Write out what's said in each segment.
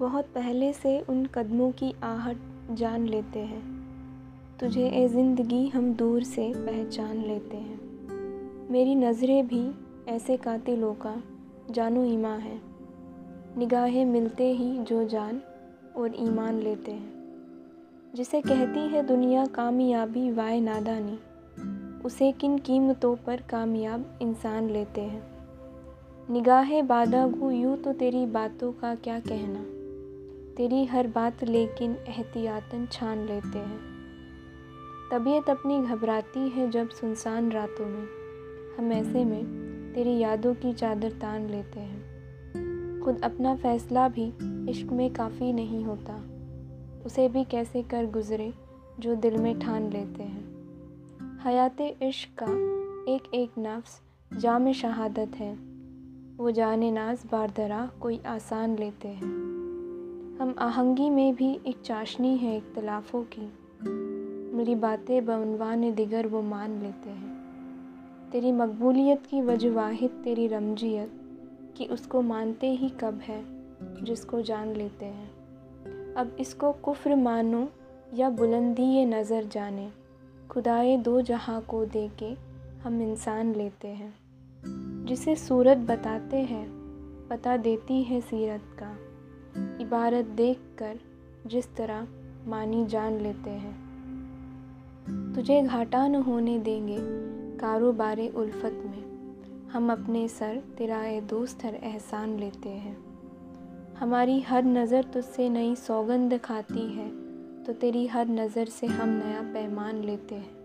بہت پہلے سے ان قدموں کی آہٹ جان لیتے ہیں۔ تجھے اے زندگی ہم دور سے پہچان لیتے ہیں۔ میری نظریں بھی ایسے قاتلوں کا جان و ایمان ہے نگاہیں ملتے ہی جو جان اور ایمان لیتے ہیں۔ جسے کہتی ہے دنیا کامیابی وائے نادانی، اسے کن قیمتوں پر کامیاب انسان لیتے ہیں۔ نگاہیں بادہ گو، یوں تو تیری باتوں کا کیا کہنا۔ تیری ہر بات لیکن احتیاطاً چھان لیتے ہیں۔ طبیعت اپنی گھبراتی ہے جب سنسان راتوں میں۔ ہم ایسے میں تیری یادوں کی چادر تان لیتے ہیں۔ خود اپنا فیصلہ بھی عشق میں کافی نہیں ہوتا۔ اسے بھی کیسے کر گزرے جو دل میں ٹھان لیتے ہیں۔ حیات عشق کا ایک ایک نفس جام شہادت ہے۔ وہ جان ناز باردرا کوئی آسان لیتے ہیں۔ ہم آہنگی میں بھی ایک چاشنی ہے اختلافوں کی۔ میری باتیں بعنوان دیگر وہ مان لیتے ہیں۔ تیری مقبولیت کی وجہ واحد، تیری رمجیت کہ اس کو مانتے ہی کب ہے، جس کو جان لیتے ہیں۔ اب اس کو کفر مانو یا بلندی نظر جانے۔ خدائے دو جہاں کو دے کے ہم انسان لیتے ہیں۔ جسے صورت بتاتے ہیں، پتہ دیتی ہے سیرت کا۔ عبارت دیکھ کر جس طرح معنی جان لیتے ہیں۔ تجھے گھاٹا نہ ہونے دیں گے کاروبار الفت میں۔ ہم اپنے سر تیرا دوست ہر احسان لیتے ہیں۔ ہماری ہر نظر تجھ سے نئی سوگند کھاتی ہے۔ تو تیری ہر نظر سے ہم نیا پیمان لیتے ہیں۔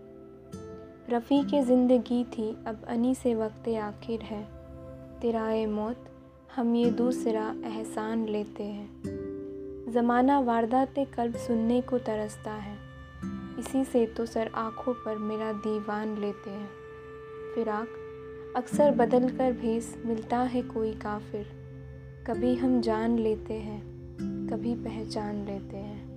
رفیع کے زندگی تھی، اب انی سے وقت آخر ہے۔ تیرا موت ہم یہ دوسرا احسان لیتے ہیں۔ زمانہ واردات قلب سننے کو ترستا ہے۔ اسی سے تو سر آنکھوں پر میرا دیوان لیتے ہیں۔ فراق، اکثر بدل کر بھیس ملتا ہے کوئی کافر۔ کبھی ہم جان لیتے ہیں، کبھی پہچان لیتے ہیں۔